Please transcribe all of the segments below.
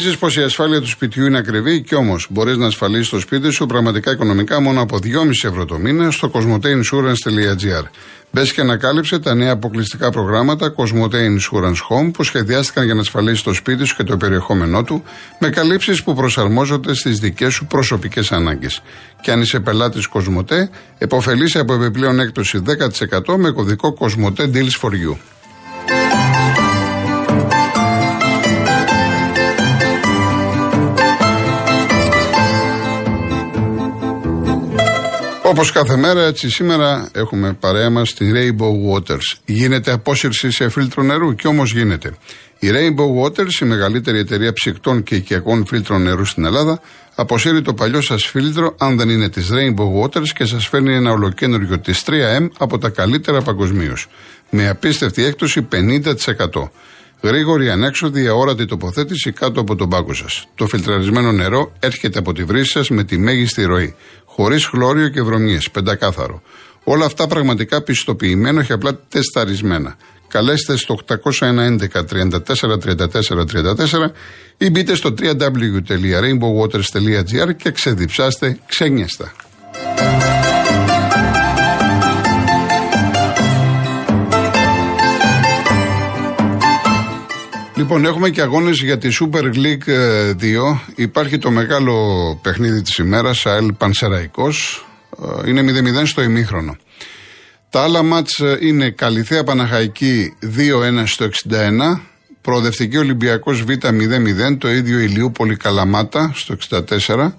Νομίζεις πως η ασφάλεια του σπιτιού είναι ακριβή; Και όμως μπορείς να ασφαλίσεις το σπίτι σου πραγματικά οικονομικά μόνο από 2,5 ευρώ το μήνα στο cosmoteinsurance.gr. Μπες και ανακάλυψε τα νέα αποκλειστικά προγράμματα Cosmote Insurance Home που σχεδιάστηκαν για να ασφαλίσεις το σπίτι σου και το περιεχόμενό του με καλύψεις που προσαρμόζονται στις δικές σου προσωπικές ανάγκες. Και αν είσαι πελάτης Cosmote, εποφελείσαι από επιπλέον έκπτωση 10% με κωδικό Cosmote Deals for You. Όπως κάθε μέρα, έτσι σήμερα έχουμε παρέα μας τη Rainbow Waters. Γίνεται απόσυρση σε φίλτρο νερού και όμως γίνεται. Η Rainbow Waters, η μεγαλύτερη εταιρεία ψυκτών και οικιακών φίλτρων νερού στην Ελλάδα, αποσύρει το παλιό σας φίλτρο, αν δεν είναι της Rainbow Waters, και σας φέρνει ένα ολοκένουργιο της 3M από τα καλύτερα παγκοσμίως. Με απίστευτη έκπτωση 50%. Γρήγορη, ανέξοδη, αόρατη τοποθέτηση κάτω από τον πάγκο σας. Το φιλτραρισμένο νερό έρχεται από τη βρύση σας με τη μέγιστη ροή. Χωρίς χλώριο και βρωμιές, πεντακάθαρο. Όλα αυτά πραγματικά πιστοποιημένο και απλά τεσταρισμένα. Καλέστε στο 811 34 34 34 ή μπείτε στο www.rainbowwaters.gr και ξεδιψάστε ξένιαστα. Λοιπόν, έχουμε και αγώνες για τη Super League 2. Ε, Υπάρχει το μεγάλο παιχνίδι της ημέρας, ΑΕΛ Πανσεραϊκός. Ε, είναι 0-0 στο ημίχρονο. Τα άλλα μάτς ε, είναι Καλυθέα Παναχαϊκή 2-1 στο 61. Προοδευτική Ολυμπιακός Β 0-0. Το ίδιο Ηλιούπολη Καλαμάτα στο 64.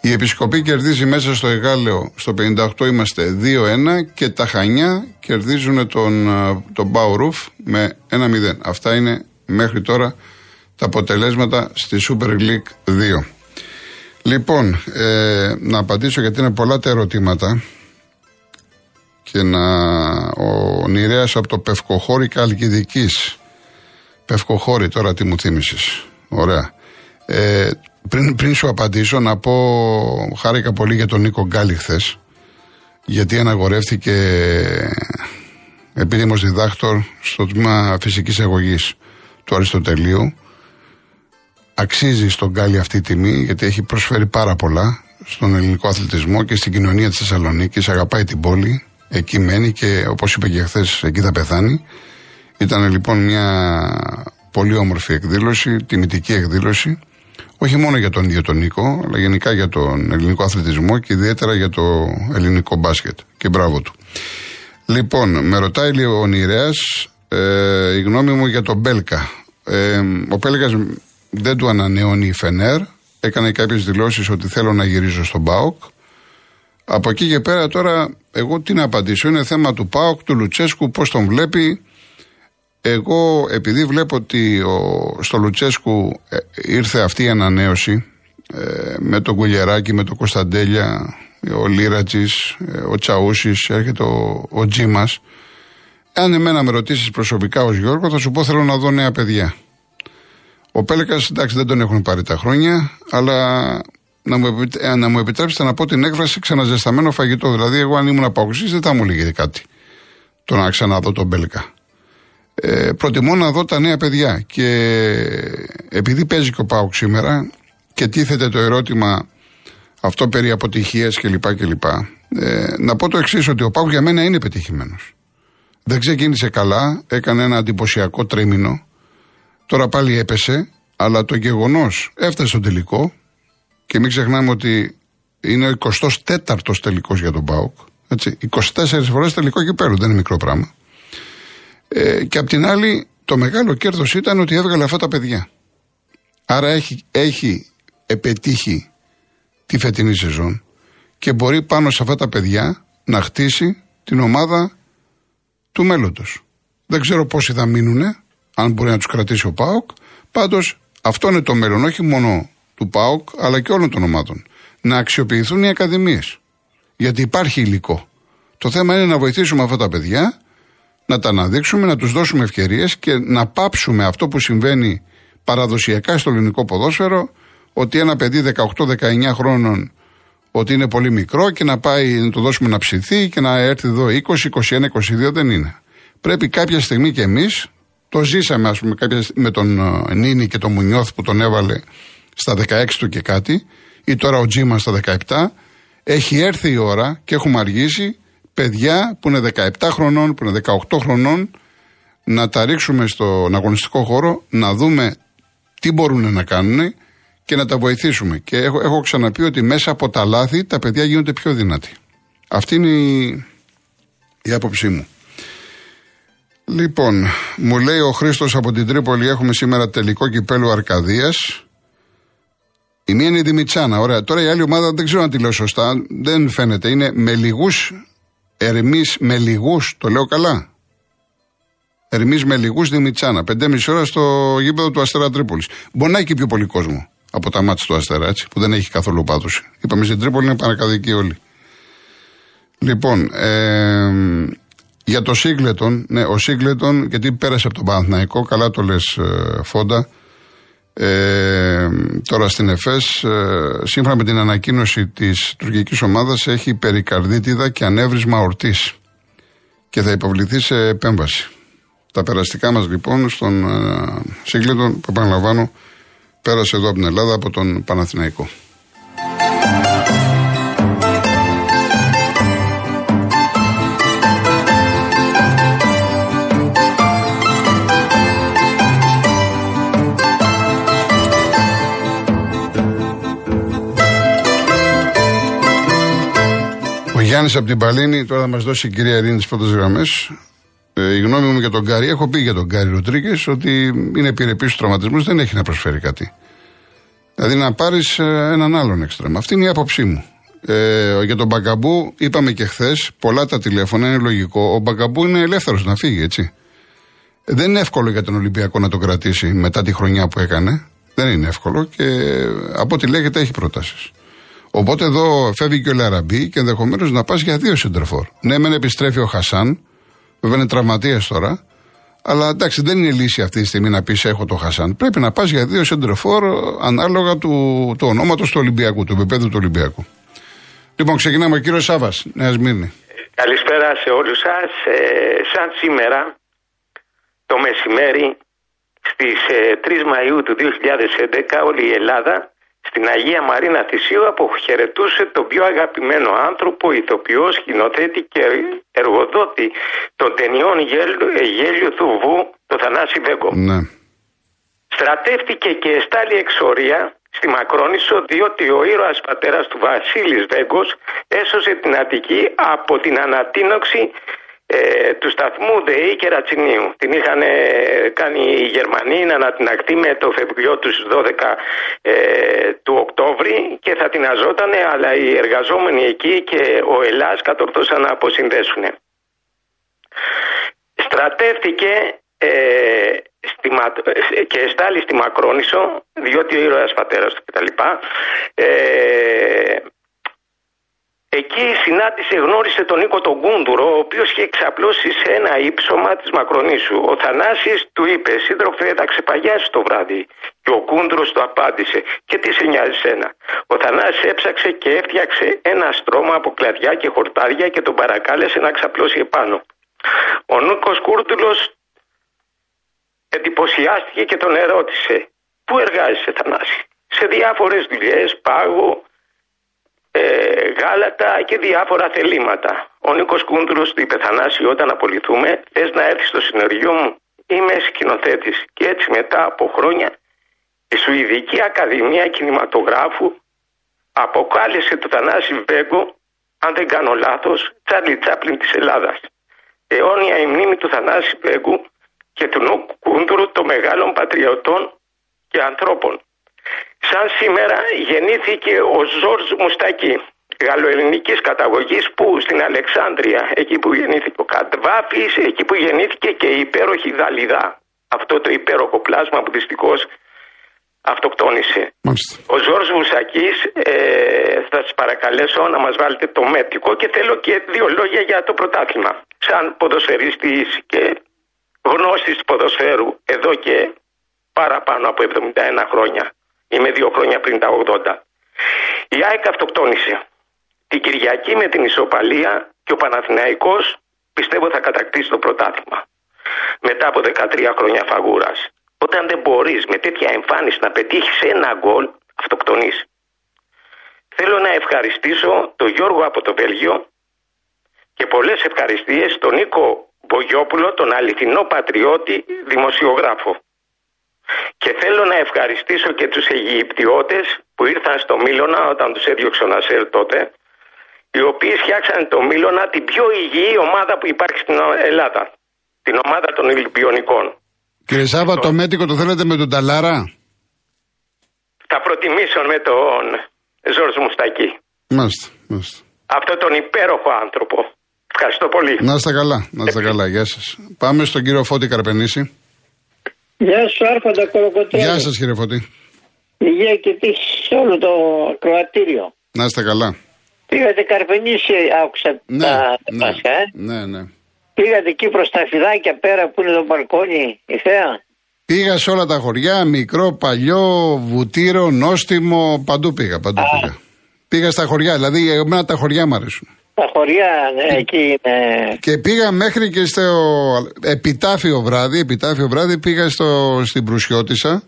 Η Επισκοπή κερδίζει μέσα στο Εγάλεο στο 58 είμαστε 2-1 και τα Χανιά κερδίζουν τον, τον Μπάουρουφ με 1-0. Αυτά είναι μέχρι τώρα τα αποτελέσματα στη Super League 2. Λοιπόν, ε, να απαντήσω γιατί είναι πολλά τα ερωτήματα και να ο Νηρέας από το Πευκοχώρη Καλκιδικής. Πευκοχώρη τώρα τι μου θύμισες. Ωραία. Ε, πριν, πριν σου απαντήσω να πω χάρηκα πολύ για τον Νίκο Γκάλη χθες, γιατί αναγορεύτηκε επίδημος διδάκτορ στο τμήμα φυσικής εγωγής του Αριστοτελείου. Αξίζει στον Γκάλι αυτή η τιμή γιατί έχει προσφέρει πάρα πολλά στον ελληνικό αθλητισμό και στην κοινωνία της Θεσσαλονίκης. Αγαπάει την πόλη, εκεί μένει και όπως είπε και χθες, εκεί θα πεθάνει. Ήταν λοιπόν μια πολύ όμορφη εκδήλωση, τιμητική εκδήλωση, όχι μόνο για τον ίδιο τον Νίκο, αλλά γενικά για τον ελληνικό αθλητισμό και ιδιαίτερα για το ελληνικό μπάσκετ. Και μπράβο του. Λοιπόν, με ρωτάει ο Νηρέας, ε, η γνώμη μου για τον Μπέλκα. Ε, ο Πέλκας δεν του ανανεώνει η Φενέρ. Έκανε κάποιες δηλώσεις ότι θέλω να γυρίζω στον Πάοκ. Από εκεί και πέρα τώρα, εγώ τι να απαντήσω; Είναι θέμα του Πάοκ, του Λουτσέσκου, πώς τον βλέπει. Εγώ, επειδή βλέπω ότι ο, στο Λουτσέσκου ε, ήρθε αυτή η ανανέωση ε, με τον Κουλιεράκη, με τον Κωνσταντέλια, ο Λίρατζη, ε, ο Τσαούσης, έρχεται ο, ο Τζίμας, αν εμένα με ρωτήσεις προσωπικά ως Γιώργο, θα σου πω θέλω να δω νέα παιδιά. Ο Πέλεκα, εντάξει, δεν τον έχουν πάρει τα χρόνια, αλλά να μου, επιτρέψει να μου επιτρέψετε να πω την έκφραση ξαναζεσταμένο φαγητό. Δηλαδή, εγώ αν ήμουν απαγωγής, δεν θα μου λέγεται κάτι. Το να ξαναδώ τον Πέλεκα. Ε, προτιμώ να δω τα νέα παιδιά. Και επειδή παίζει και ο Πάουκ σήμερα και τίθεται το ερώτημα αυτό περί αποτυχίας κλπ. κλπ ε, να πω το εξής, ότι ο Πάουκ για μένα είναι πετυχημένο. Δεν ξεκίνησε καλά, έκανε ένα εντυπωσιακό τρίμηνο. Τώρα πάλι έπεσε, αλλά το γεγονός έφτασε στο τελικό και μην ξεχνάμε ότι είναι ο 24ο τελικός για τον Πάουκ. Έτσι, 24 φορές τελικό κυπέλο, δεν είναι μικρό πράγμα. Ε, και απ' την άλλη, το μεγάλο κέρδος ήταν ότι έβγαλε αυτά τα παιδιά. Άρα έχει, έχει επετύχει τη φετινή σεζόν και μπορεί πάνω σε αυτά τα παιδιά να χτίσει την ομάδα του μέλλοντος. Δεν ξέρω πόσοι θα μείνουν, αν μπορεί να τους κρατήσει ο Πάοκ. Πάντως αυτό είναι το μέλλον, όχι μόνο του ΠΑΟΚ, αλλά και όλων των ομάδων. Να αξιοποιηθούν οι ακαδημίες. Γιατί υπάρχει υλικό. Το θέμα είναι να βοηθήσουμε αυτά τα παιδιά, να τα αναδείξουμε, να τους δώσουμε ευκαιρίες και να πάψουμε αυτό που συμβαίνει παραδοσιακά στο ελληνικό ποδόσφαιρο, ότι ένα παιδί 18-19 χρόνων ότι είναι πολύ μικρό και να πάει να το δώσουμε να ψηθεί και να έρθει εδώ 20, 21, 22 δεν είναι. Πρέπει κάποια στιγμή και εμείς Το ζήσαμε, ας πούμε, με τον ε, Νίνη και τον Μουνιώθ που τον έβαλε στα 16 του και κάτι, ή τώρα ο Τζίμα στα 17. Έχει έρθει η ώρα και έχουμε αργήσει παιδιά που είναι 17 χρονών, που είναι 18 χρονών, να τα ρίξουμε στον αγωνιστικό χώρο, να δούμε τι μπορούν να κάνουν και να τα βοηθήσουμε. Και έχω, έχω ξαναπεί ότι μέσα από τα λάθη τα παιδιά γίνονται πιο δυνατοί. Αυτή είναι η, η άποψή μου. Λοιπόν, μου λέει ο Χρήστος από την Τρίπολη: Έχουμε σήμερα τελικό κυπέλου Αρκαδίας. Η μία είναι η Δημητσάνα. Ωραία. Τώρα η άλλη ομάδα δεν ξέρω αν τη λέω σωστά. Δεν φαίνεται. Είναι με λιγούς. Ερμής με λιγούς. Το λέω καλά. Ερμής με λιγούς Δημητσάνα. Πεντέμιση ώρα στο γήπεδο του Αστέρα Τρίπολης. Μπορεί να έχει πιο πολύ κόσμο από τα μάτια του Αστέρα, έτσι, που δεν έχει καθόλου πάδωση. Είπαμε στην Τρίπολη είναι παρακαδική όλοι. Λοιπόν, ε, για το Σίγκλετον, ναι, ο Σίγκλετον, γιατί πέρασε από τον Παναθηναϊκό, καλά το λες, ε, Φόντα. Ε, τώρα στην ΕΦΕΣ, ε, σύμφωνα με την ανακοίνωση της τουρκικής ομάδας, έχει περικαρδίτιδα και ανέβρισμα ορτής και θα υποβληθεί σε επέμβαση. Τα περαστικά μας λοιπόν στον ε, Σίγκλετον, που επαναλαμβάνω, πέρασε εδώ από την Ελλάδα από τον Παναθηναϊκό. Γιάννης από την Παλίνη, τώρα θα μας δώσει η κυρία Ειρήνη τις πρώτες γραμμές. Ε, η γνώμη μου για τον Γκάρι, έχω πει για τον Γκάρι Ροντρίγκες ότι είναι επιρρεπής στους τραυματισμούς, δεν έχει να προσφέρει κάτι. Δηλαδή να πάρεις ε, έναν άλλον εξτρέμ. Αυτή είναι η άποψή μου. Ε, για τον Μπαγκαμπού, είπαμε και χθες, πολλά τα τηλέφωνα, είναι λογικό. Ο Μπαγκαμπού είναι ελεύθερος να φύγει, έτσι. Δεν είναι εύκολο για τον Ολυμπιακό να τον κρατήσει μετά τη χρονιά που έκανε. Δεν είναι εύκολο και από ό,τι λέγεται έχει προτάσεις. Οπότε εδώ φεύγει και ο Λαραμπή και ενδεχομένως να πας για δύο σεντρεφόρ. Ναι, μεν επιστρέφει ο Χασάν, βέβαια είναι τραυματία τώρα, αλλά εντάξει δεν είναι λύση αυτή τη στιγμή να πεις έχω το Χασάν. Πρέπει να πας για δύο σεντρεφόρ ανάλογα του, του ονόματος του Ολυμπιακού, του επίπεδου του Ολυμπιακού. Λοιπόν, ξεκινάμε ο κύριος Σάβας, Νέας Σμύρνη. Καλησπέρα σε όλους σας. Ε, σαν σήμερα το μεσημέρι στις 3 ε, Μαΐου του 2011 όλη η Ελλάδα στην Αγία Μαρίνα Θησίου αποχαιρετούσε τον πιο αγαπημένο άνθρωπο, ηθοποιός, σκηνοθέτη και εργοδότη των ταινιών γέλου, γέλιου του Βου, το Θανάση Βέγκο. Ναι. Στρατεύτηκε και εστάλει εξορία στη Μακρόνισο διότι ο ήρωας πατέρας του Βασίλης Βέγκος έσωσε την Αττική από την ανατίνοξη ε, του σταθμού ΔΕΗ και Ρατσινίου. Την είχαν κάνει οι Γερμανοί να ανατιναχτεί με το φευγιό τους 12 ε, του Οκτώβρη και θα την αζώτανε αλλά οι εργαζόμενοι εκεί και ο Ελλάς κατορθώσαν να αποσυνδέσουν. Στρατεύτηκε ε, στη, και εστάλει στη Μακρόνισο διότι ο ήρωας πατέρας του κτλ. Ε, Εκεί συνάντησε, γνώρισε τον Νίκο τον Κούντουρο, ο οποίος είχε εξαπλώσει σε ένα ύψωμα της Μακρονήσου. Ο Θανάσης του είπε: Σύντροφε, θα ξεπαγιάσει το βράδυ. Και ο Κούντουρος του απάντησε: Και τι σε νοιάζει σένα. Ο Θανάσης έψαξε και έφτιαξε ένα στρώμα από κλαδιά και χορτάρια και τον παρακάλεσε να ξαπλώσει επάνω. Ο Νίκος Κούρτουλος εντυπωσιάστηκε και τον ερώτησε: Πού εργάζεσαι, Θανάση; Σε διάφορες δουλειές, πάγο, ε, γάλατα και διάφορα θελήματα. Ο Νίκος Κούντουρο του είπε: Θανάση, όταν απολυθούμε, θες να έρθεις στο συνεργείο μου. Είμαι σκηνοθέτης. Και έτσι μετά από χρόνια η Σουηδική Ακαδημία Κινηματογράφου αποκάλεσε το Θανάση Βέγκο, αν δεν κάνω λάθος, Τσάρλι Τσάπλιν της Ελλάδας. Αιώνια η μνήμη του Θανάση Βέγκου και του Νίκου Κούντουρου των μεγάλων πατριωτών και ανθρώπων. Σαν σήμερα γεννήθηκε ο Ζόρζ Μουστακή, γαλλοελληνικής καταγωγής που στην Αλεξάνδρεια, εκεί που γεννήθηκε ο Κατβάφης, εκεί που γεννήθηκε και η υπέροχη Δαλιδά. Αυτό το υπέροχο πλάσμα που δυστυχώς αυτοκτόνησε. Ο Ζόρζ Μουστακής ε, θα σας παρακαλέσω να μας βάλετε το μέτικο και θέλω και δύο λόγια για το πρωτάθλημα. Σαν ποδοσφαιρίστης και γνώστης ποδοσφαίρου εδώ και παραπάνω από 71 χρόνια. Είμαι δύο χρόνια πριν τα 80. Η ΑΕΚ αυτοκτόνησε. Την Κυριακή με την ισοπαλία και ο Παναθηναϊκός πιστεύω θα κατακτήσει το πρωτάθλημα. μετά από 13 χρόνια φαγούρας. Όταν δεν μπορείς με τέτοια εμφάνιση να πετύχεις ένα γκολ, αυτοκτονείς. Θέλω να ευχαριστήσω τον Γιώργο από το Βέλγιο και πολλές ευχαριστίες στον Νίκο Μπογιόπουλο, τον αληθινό πατριώτη δημοσιογράφο. Και θέλω να ευχαριστήσω και τους Αιγυπτιώτες που ήρθαν στο Μήλωνα όταν τους έδιωξε ο Νασέρ τότε, οι οποίοι φτιάξαν το Μήλωνα την πιο υγιή ομάδα που υπάρχει στην Ελλάδα. Την ομάδα των Ολυμπιονικών. Κύριε Σάβα, το μέτικο το θέλετε με τον Ταλάρα; Θα προτιμήσω με τον Ζόρζ Μουστακή. Μάλιστα, μάλιστα. Αυτό τον υπέροχο άνθρωπο. Ευχαριστώ πολύ. Να είστε καλά, να είστε καλά. Γεια σας. Πάμε στον κύριο Φώτη Καρπενήση. Γεια σου, Άρχοντα Κολοκοτρώνη. Γεια σας κύριε Φώτη. Υγεία και τύχη σε όλο το κροατήριο. Να είστε καλά. Πήγατε Καρπενήσι, άκουσα Ναι, τα ναι, Πάσχα, ε. ναι, ναι. Πήγατε εκεί προς τα φιδάκια πέρα που είναι το μπαλκόνι, η θέα; Πήγα σε όλα τα χωριά, μικρό, παλιό, βουτύρο, νόστιμο, παντού πήγα, παντού πήγα. Πήγα στα χωριά, δηλαδή εμένα τα χωριά μου αρέσουν. Τα χωριά, ναι, εκεί είναι. Και πήγα μέχρι και στο επιτάφιο βράδυ, επιτάφιο βράδυ πήγα στο, στην Προυσιώτισσα.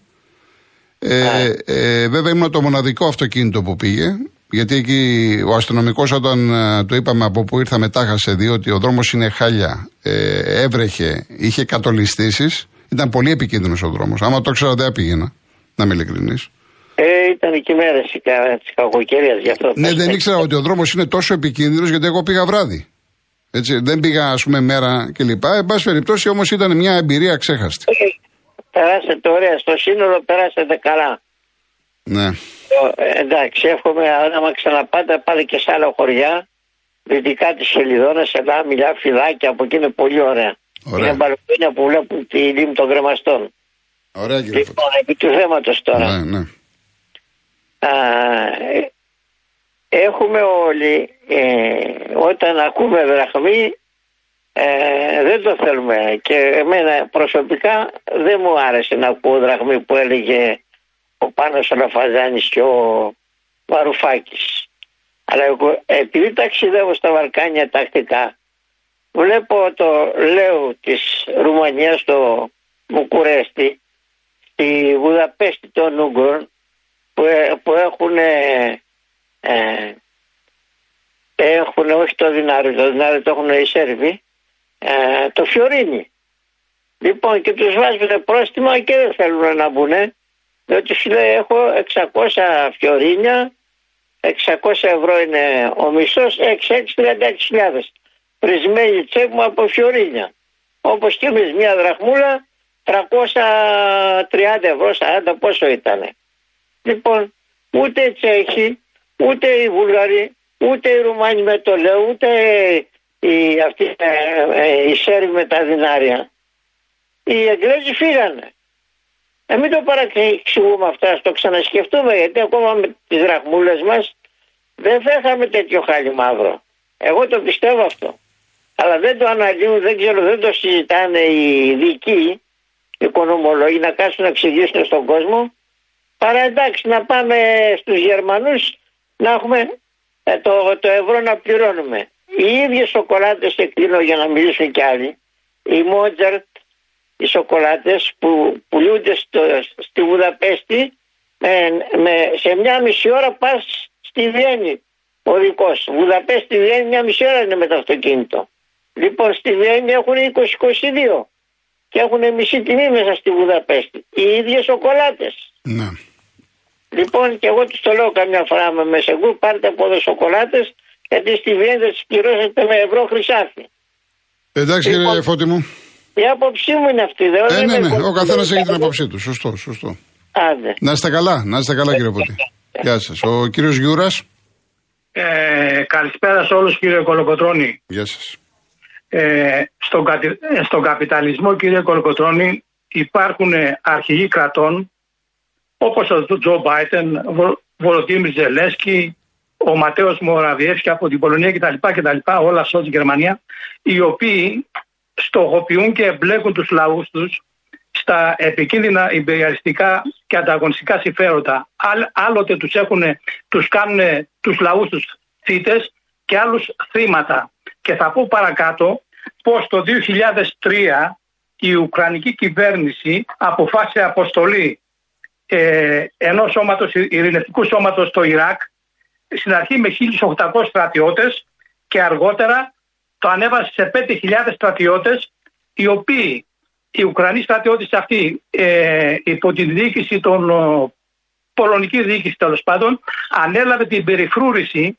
Ε, ε, βέβαια ήμουν το μοναδικό αυτοκίνητο που πήγε. Γιατί εκεί ο αστυνομικός όταν ε, του είπαμε από που ήρθαμε τάχασε διότι ο δρόμος είναι χάλια, ε, έβρεχε, είχε κατολιστήσεις. Ήταν πολύ επικίνδυνος ο δρόμος. Άμα το ήξερα δεν πήγαινα, να είμαι ειλικρινής. Ε, ήταν εκεί μέρε της κακοκαιρίας γι' αυτό. Ναι, δεν ήξερα ότι ο δρόμος είναι τόσο επικίνδυνος γιατί εγώ πήγα βράδυ. Έτσι, δεν πήγα ας πούμε μέρα κλπ. Εν πάση περιπτώσει όμως ήταν μια εμπειρία ξέχαστη. Ε, περάσετε ωραία. Στο σύνολο περάσετε καλά. Ναι. Ε, εντάξει, εύχομαι άμα ξαναπάτε, πάτε και σε άλλα χωριά. Δυτικά της Χελιδόνας, σε λάμιλια, φυλάκια, από εκεί είναι πολύ ωραία. Ωραία. Είναι μπαλκόνια που βλέπουν τη λίμνη των κρεμαστών. Ωραία κύριε Φώτης. Λοιπόν, επί του θέματος τώρα. Ναι, ναι. Α, ε, έχουμε όλοι, ε, όταν ακούμε δραχμή, ε, δεν το θέλουμε. Και εμένα προσωπικά δεν μου άρεσε να ακούω δραχμή που έλεγε ο Πάνος ο Λαφαζάνης και ο Βαρουφάκης. Αλλά εγώ, επειδή ταξιδεύω στα Βαλκάνια τακτικά, βλέπω το λέω της Ρουμανίας στο Βουκουρέστι, στη Βουδαπέστη των Ούγκρων, που, ε- που έχουν ε, ε, έχουν όχι το δινάριο, το δινάριο το έχουν οι Σέρβοι, ε, το Φιωρίνι. Λοιπόν και τους βάζουν πρόστιμα και δεν θέλουν να μπουν, διότι σου λέει έχω 600 φιωρίνια, 600 ευρώ είναι ο μισθός, 6-6-36 Πρισμένη τσέκ μου από φιωρίνια. Όπως και εμείς μια δραχμούλα, 330 ευρώ, 40 πόσο ήτανε. Λοιπόν, ούτε οι Τσέχοι, ούτε οι Βουλγαροί, ούτε οι Ρουμάνοι με το λέω, ούτε οι, αυτοί, ε, ε, οι Σέρβοι με τα δινάρια. Οι Εγγλέζοι φύγανε. Να μην το παραξηγούμε αυτά, ας το ξανασκεφτούμε, γιατί ακόμα με τις δραχμούλες μας δεν θα είχαμε τέτοιο χάλι μαύρο. Εγώ το πιστεύω αυτό. Αλλά δεν το αναλύουν, δεν ξέρω, δεν το συζητάνε οι ειδικοί, οι οικονομολόγοι, να κάτσουν να εξηγήσουν στον κόσμο Παρά εντάξει να πάμε στους Γερμανούς να έχουμε ε, το, το ευρώ να πληρώνουμε. Οι ίδιες σοκολάτες κλείνω για να μιλήσουν κι άλλοι. Οι Μότζαρτ, οι σοκολάτες που πουλούνται στο, στη Βουδαπέστη με, με, σε μια μισή ώρα πας στη Βιέννη ο δικός. Βουδαπέστη Βιέννη μια μισή ώρα είναι με το αυτοκίνητο. Λοιπόν στη Βιέννη έχουν 20-22 και έχουν μισή τιμή μέσα στη Βουδαπέστη. Οι ίδιες σοκολάτες. Ναι. Λοιπόν, και εγώ τους το λέω καμιά φορά με μεσεγού, πάρτε από εδώ σοκολάτε, γιατί στη Βιέννη θα τις πληρώσετε με ευρώ χρυσάφι. Εντάξει Λοιπόν, κύριε Φώτη μου. Η άποψή μου είναι αυτή, δεν Ε, ναι, είμαι ναι. Ο καθένας έχει την κομμουνιστής. άποψή του. Σωστό, σωστό. Άντε. Να είστε καλά, να είστε καλά κύριε Φώτη. Γεια σας. Ο κύριος Γιούρας. Ε, καλησπέρα σε όλους κύριε Κολοκοτρώνη. Γεια σας. Ε, στον, κατι- ε, στον καπιταλισμό κύριε Κολοκοτρώνη υπάρχουν ε, αρχηγοί κρατών όπως ο Τζο Μπάιντεν, ο Βολοντίμιρ Ζελένσκι, ο Ματέος Μοραβιέφσκι από την Πολωνία κτλ. κτλ όλα σε όλη τη Γερμανία, οι οποίοι στοχοποιούν και εμπλέκουν τους λαούς τους στα επικίνδυνα υπεριαλιστικά και ανταγωνιστικά συμφέροντα. Άλλ- Άλλοτε τους, έχουν, τους κάνουν τους λαούς τους θύτες και άλλους θύματα. Και θα πω παρακάτω πως το 2003 η Ουκρανική κυβέρνηση αποφάσισε αποστολή ε, ενός σώματος, ειρηνευτικού σώματος στο Ιράκ στην αρχή με 1.800 στρατιώτες και αργότερα το ανέβασε σε 5.000 στρατιώτες οι οποίοι οι Ουκρανοί στρατιώτες αυτοί ε, υπό την διοίκηση των πολωνική διοίκηση τέλος πάντων ανέλαβε την περιφρούρηση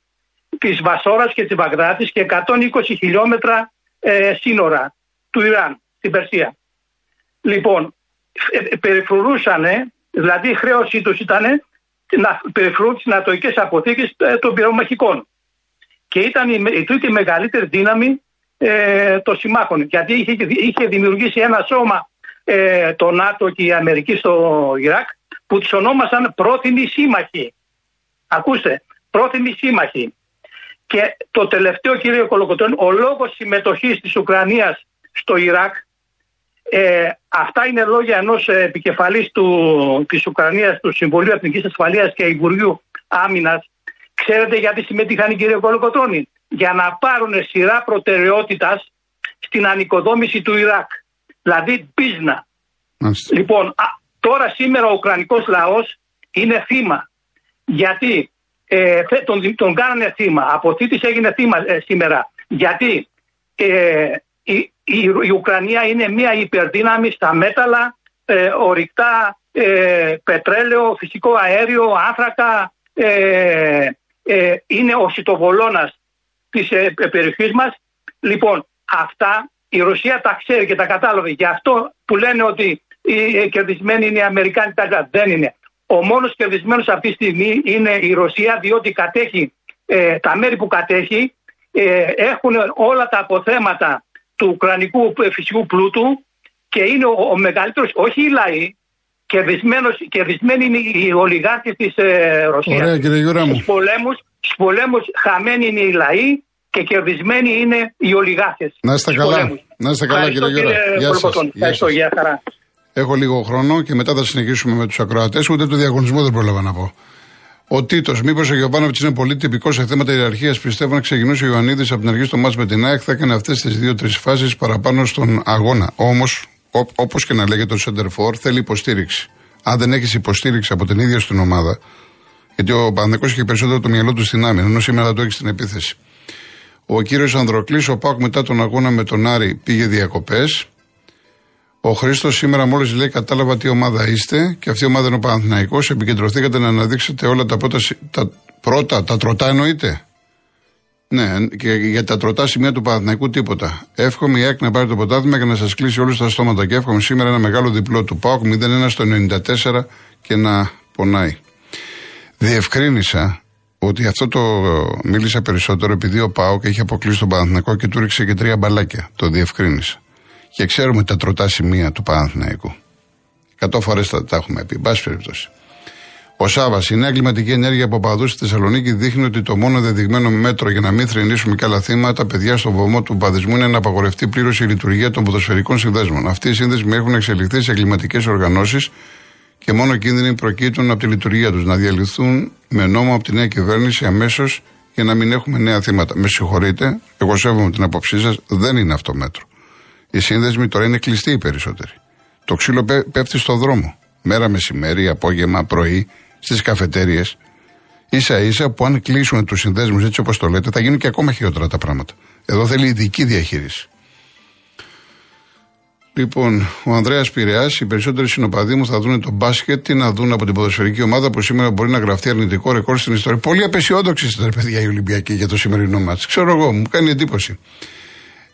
της Βασόρας και της Βαγδάτης και 120 χιλιόμετρα ε, σύνορα του Ιράν στην Περσία. Λοιπόν, ε, ε, περιφρουρούσαν, δηλαδή η χρέωσή τους ήταν να περιφρουρούν τι νατοικέ αποθήκες των πυρομαχικών. Και ήταν η, η τρίτη μεγαλύτερη δύναμη ε, των συμμάχων. Γιατί είχε, είχε δημιουργήσει ένα σώμα ε, το ΝΑΤΟ και η Αμερική στο Ιράκ που τους ονόμασαν πρόθυμοι σύμμαχοι. Ακούστε, πρόθυμοι σύμμαχοι. Και το τελευταίο κύριε Κολοκοτρώνη, ο λόγος συμμετοχής της Ουκρανίας στο Ιράκ ε, αυτά είναι λόγια ενός ε, επικεφαλής του, της Ουκρανίας, του Συμβουλίου Εθνικής Ασφαλείας και Υπουργείου Άμυνας. Ξέρετε γιατί συμμετείχαν κύριε Κολοκοτρώνη; Για να πάρουν σειρά προτεραιότητας στην ανοικοδόμηση του Ιράκ. Δηλαδή πίσνα. Λοιπόν, τώρα σήμερα ο Ουκρανικός λαός είναι θύμα. Γιατί ε, τον, τον κάνανε θύμα. Από έγινε θύμα ε, σήμερα; Γιατί ε, η, η, Ουκρανία είναι μια υπερδύναμη στα μέταλλα, ε, ορυκτά, ε, πετρέλαιο, φυσικό αέριο, άνθρακα. Ε, ε, είναι ο σιτοβολώνας της ε, περιοχής μας. Λοιπόν, αυτά η Ρωσία τα ξέρει και τα κατάλαβε. Γι' αυτό που λένε ότι οι κερδισμένοι είναι οι Αμερικάνοι, δεν είναι. Ο μόνος κερδισμένος αυτή τη στιγμή είναι η Ρωσία διότι κατέχει ε, τα μέρη που κατέχει ε, έχουν όλα τα αποθέματα του ουκρανικού φυσικού πλούτου και είναι ο, ο μεγαλύτερος, όχι οι λαοί, κερδισμένος, κερδισμένοι είναι οι ολιγάρχες της ε, Ρωσίας. Ωραία κύριε Γιούρα μου. Στους πολέμους, στους πολέμους χαμένοι είναι οι λαοί και κερδισμένοι είναι οι ολιγάρχες. Να είστε καλά. Να είστε καλά κύριε Γιούρα. Γεια σας. Ευχαριστώ, γεια χαρά. Έχω λίγο χρόνο και μετά θα συνεχίσουμε με τους ακροατές. Ούτε το διαγωνισμό δεν πρόλαβα να πω. Ο Τίτος, μήπως ο Γιωβάνοβιτς είναι πολύ τυπικός σε θέματα ιεραρχίας. Πιστεύω να ξεκινούσε ο Ιωαννίδης από την αρχή στο μάτς με την ΑΕΚ. Θα έκανε αυτές τις δύο-τρεις φάσεις παραπάνω στον αγώνα. Όμως, όπως και να λέγεται το Σέντερφορ, θέλει υποστήριξη. Αν δεν έχεις υποστήριξη από την ίδια στην ομάδα, γιατί ο Πανδεκό είχε περισσότερο το μυαλό του στην άμυνα, ενώ σήμερα το έχεις στην επίθεση. Ο κύριος Ανδροκλής, ο Πάκ μετά τον αγώνα με τον Άρη πήγε διακοπές. Ο Χρήστος σήμερα μόλις λέει: Κατάλαβα τι ομάδα είστε και αυτή η ομάδα είναι ο Παναθυναϊκό. Επικεντρωθήκατε να αναδείξετε όλα τα πρώτα, τα πρώτα, τα τροτά εννοείται. Ναι, και για τα τροτά σημεία του Παναθηναϊκού τίποτα. Εύχομαι η ΑΕΚ να πάρει το ποτάθλημα και να σας κλείσει όλους τα στόματα. Και εύχομαι σήμερα ένα μεγάλο διπλό του ΠΑΟΚ 0-1 στο 94 και να πονάει. Διευκρίνησα ότι αυτό το μίλησα περισσότερο επειδή ο ΠΑΟΚ έχει αποκλείσει τον Παναθηναϊκό και του ρίξε και τρία μπαλάκια. Το διευκρίνησα. Και ξέρουμε τα τροτά σημεία του Παναθηναϊκού. Εκατό φορές τα, τα έχουμε πει. Μπάση περιπτώσει. Ο Σάβα, η νέα κλιματική ενέργεια από παδούς στη Θεσσαλονίκη δείχνει ότι το μόνο δεδειγμένο μέτρο για να μην θρυνήσουμε και άλλα θύματα, παιδιά στον βωμό του παδισμού, είναι να απαγορευτεί πλήρως η λειτουργία των ποδοσφαιρικών συνδέσμων. Αυτοί οι σύνδεσμοι έχουν εξελιχθεί σε κλιματικέ οργανώσεις και μόνο κίνδυνοι προκύπτουν από τη λειτουργία τους. Να διαλυθούν με νόμο από τη νέα κυβέρνηση αμέσως για να μην έχουμε νέα θύματα. Με συγχωρείτε, εγώ σέβομαι την άποψή σας, δεν είναι αυτό μέτρο. Οι σύνδεσμοι τώρα είναι κλειστοί οι περισσότεροι. Το ξύλο πέφτει στο δρόμο. Μέρα, μεσημέρι, απόγευμα, πρωί, στις καφετέρειε. σα ίσα που αν κλείσουν τους συνδέσμους έτσι όπως το λέτε, θα γίνουν και ακόμα χειρότερα τα πράγματα. Εδώ θέλει ειδική διαχείριση. Λοιπόν, ο Ανδρέας Πειραιά, οι περισσότεροι συνοπαδοί μου θα δουν το μπάσκετ, τι να δουν από την ποδοσφαιρική ομάδα που σήμερα μπορεί να γραφτεί αρνητικό ρεκόρ στην ιστορία. Πολύ απεσιόδοξοι ήταν, παιδιά, οι Ολυμπιακοί για το σημερινό μάτι. Ξέρω εγώ, μου κάνει εντύπωση.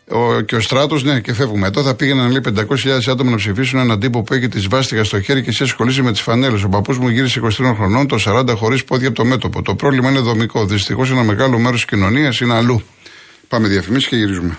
Ο, και ο στράτος, ναι, και φεύγουμε. Εδώ θα πήγαιναν λέει 500.000 άτομα να ψηφίσουν έναν τύπο που έχει τη σβάστηκα στο χέρι και εσύ ασχολείσαι με τις φανέλες. Ο παππούς μου γύρισε 23 χρονών, το 40 χωρίς πόδια από το μέτωπο. Το πρόβλημα είναι δομικό. Δυστυχώς ένα μεγάλο μέρος της κοινωνίας είναι αλλού. Πάμε διαφημίσεις και γυρίζουμε.